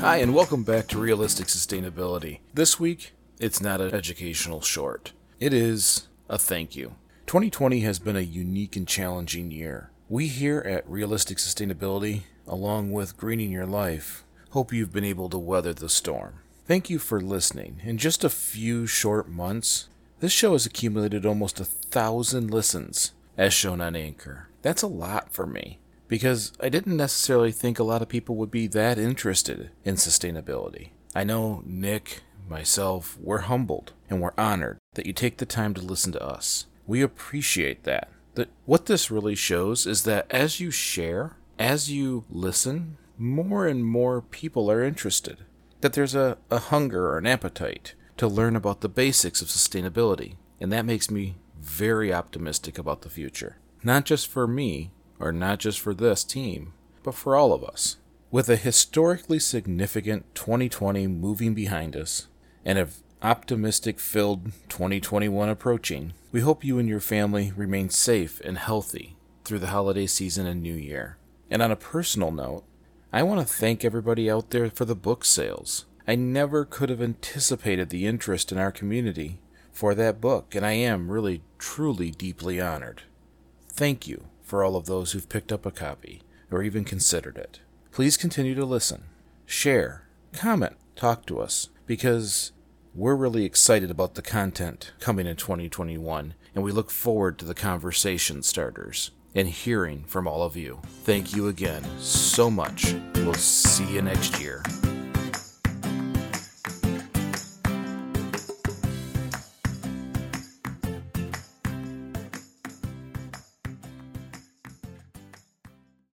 Hi, and welcome back to Realistic Sustainability. This week, it's not an educational short, it is a thank you. 2020 has been a unique and challenging year. We here at Realistic Sustainability, along with Greening Your Life, hope you've been able to weather the storm. Thank you for listening. In just a few short months, this show has accumulated almost a thousand listens, as shown on Anchor. That's a lot for me because I didn't necessarily think a lot of people would be that interested in sustainability. I know Nick, myself, we're humbled and we're honored that you take the time to listen to us. We appreciate that. That what this really shows is that as you share, as you listen, more and more people are interested. That there's a, a hunger or an appetite to learn about the basics of sustainability. And that makes me very optimistic about the future. Not just for me, or not just for this team, but for all of us. With a historically significant 2020 moving behind us and an optimistic filled 2021 approaching, we hope you and your family remain safe and healthy through the holiday season and new year. And on a personal note, I want to thank everybody out there for the book sales. I never could have anticipated the interest in our community for that book, and I am really, truly deeply honored. Thank you for all of those who've picked up a copy or even considered it. Please continue to listen, share, comment, talk to us, because we're really excited about the content coming in 2021, and we look forward to the conversation starters and hearing from all of you. Thank you again so much. We'll see you next year.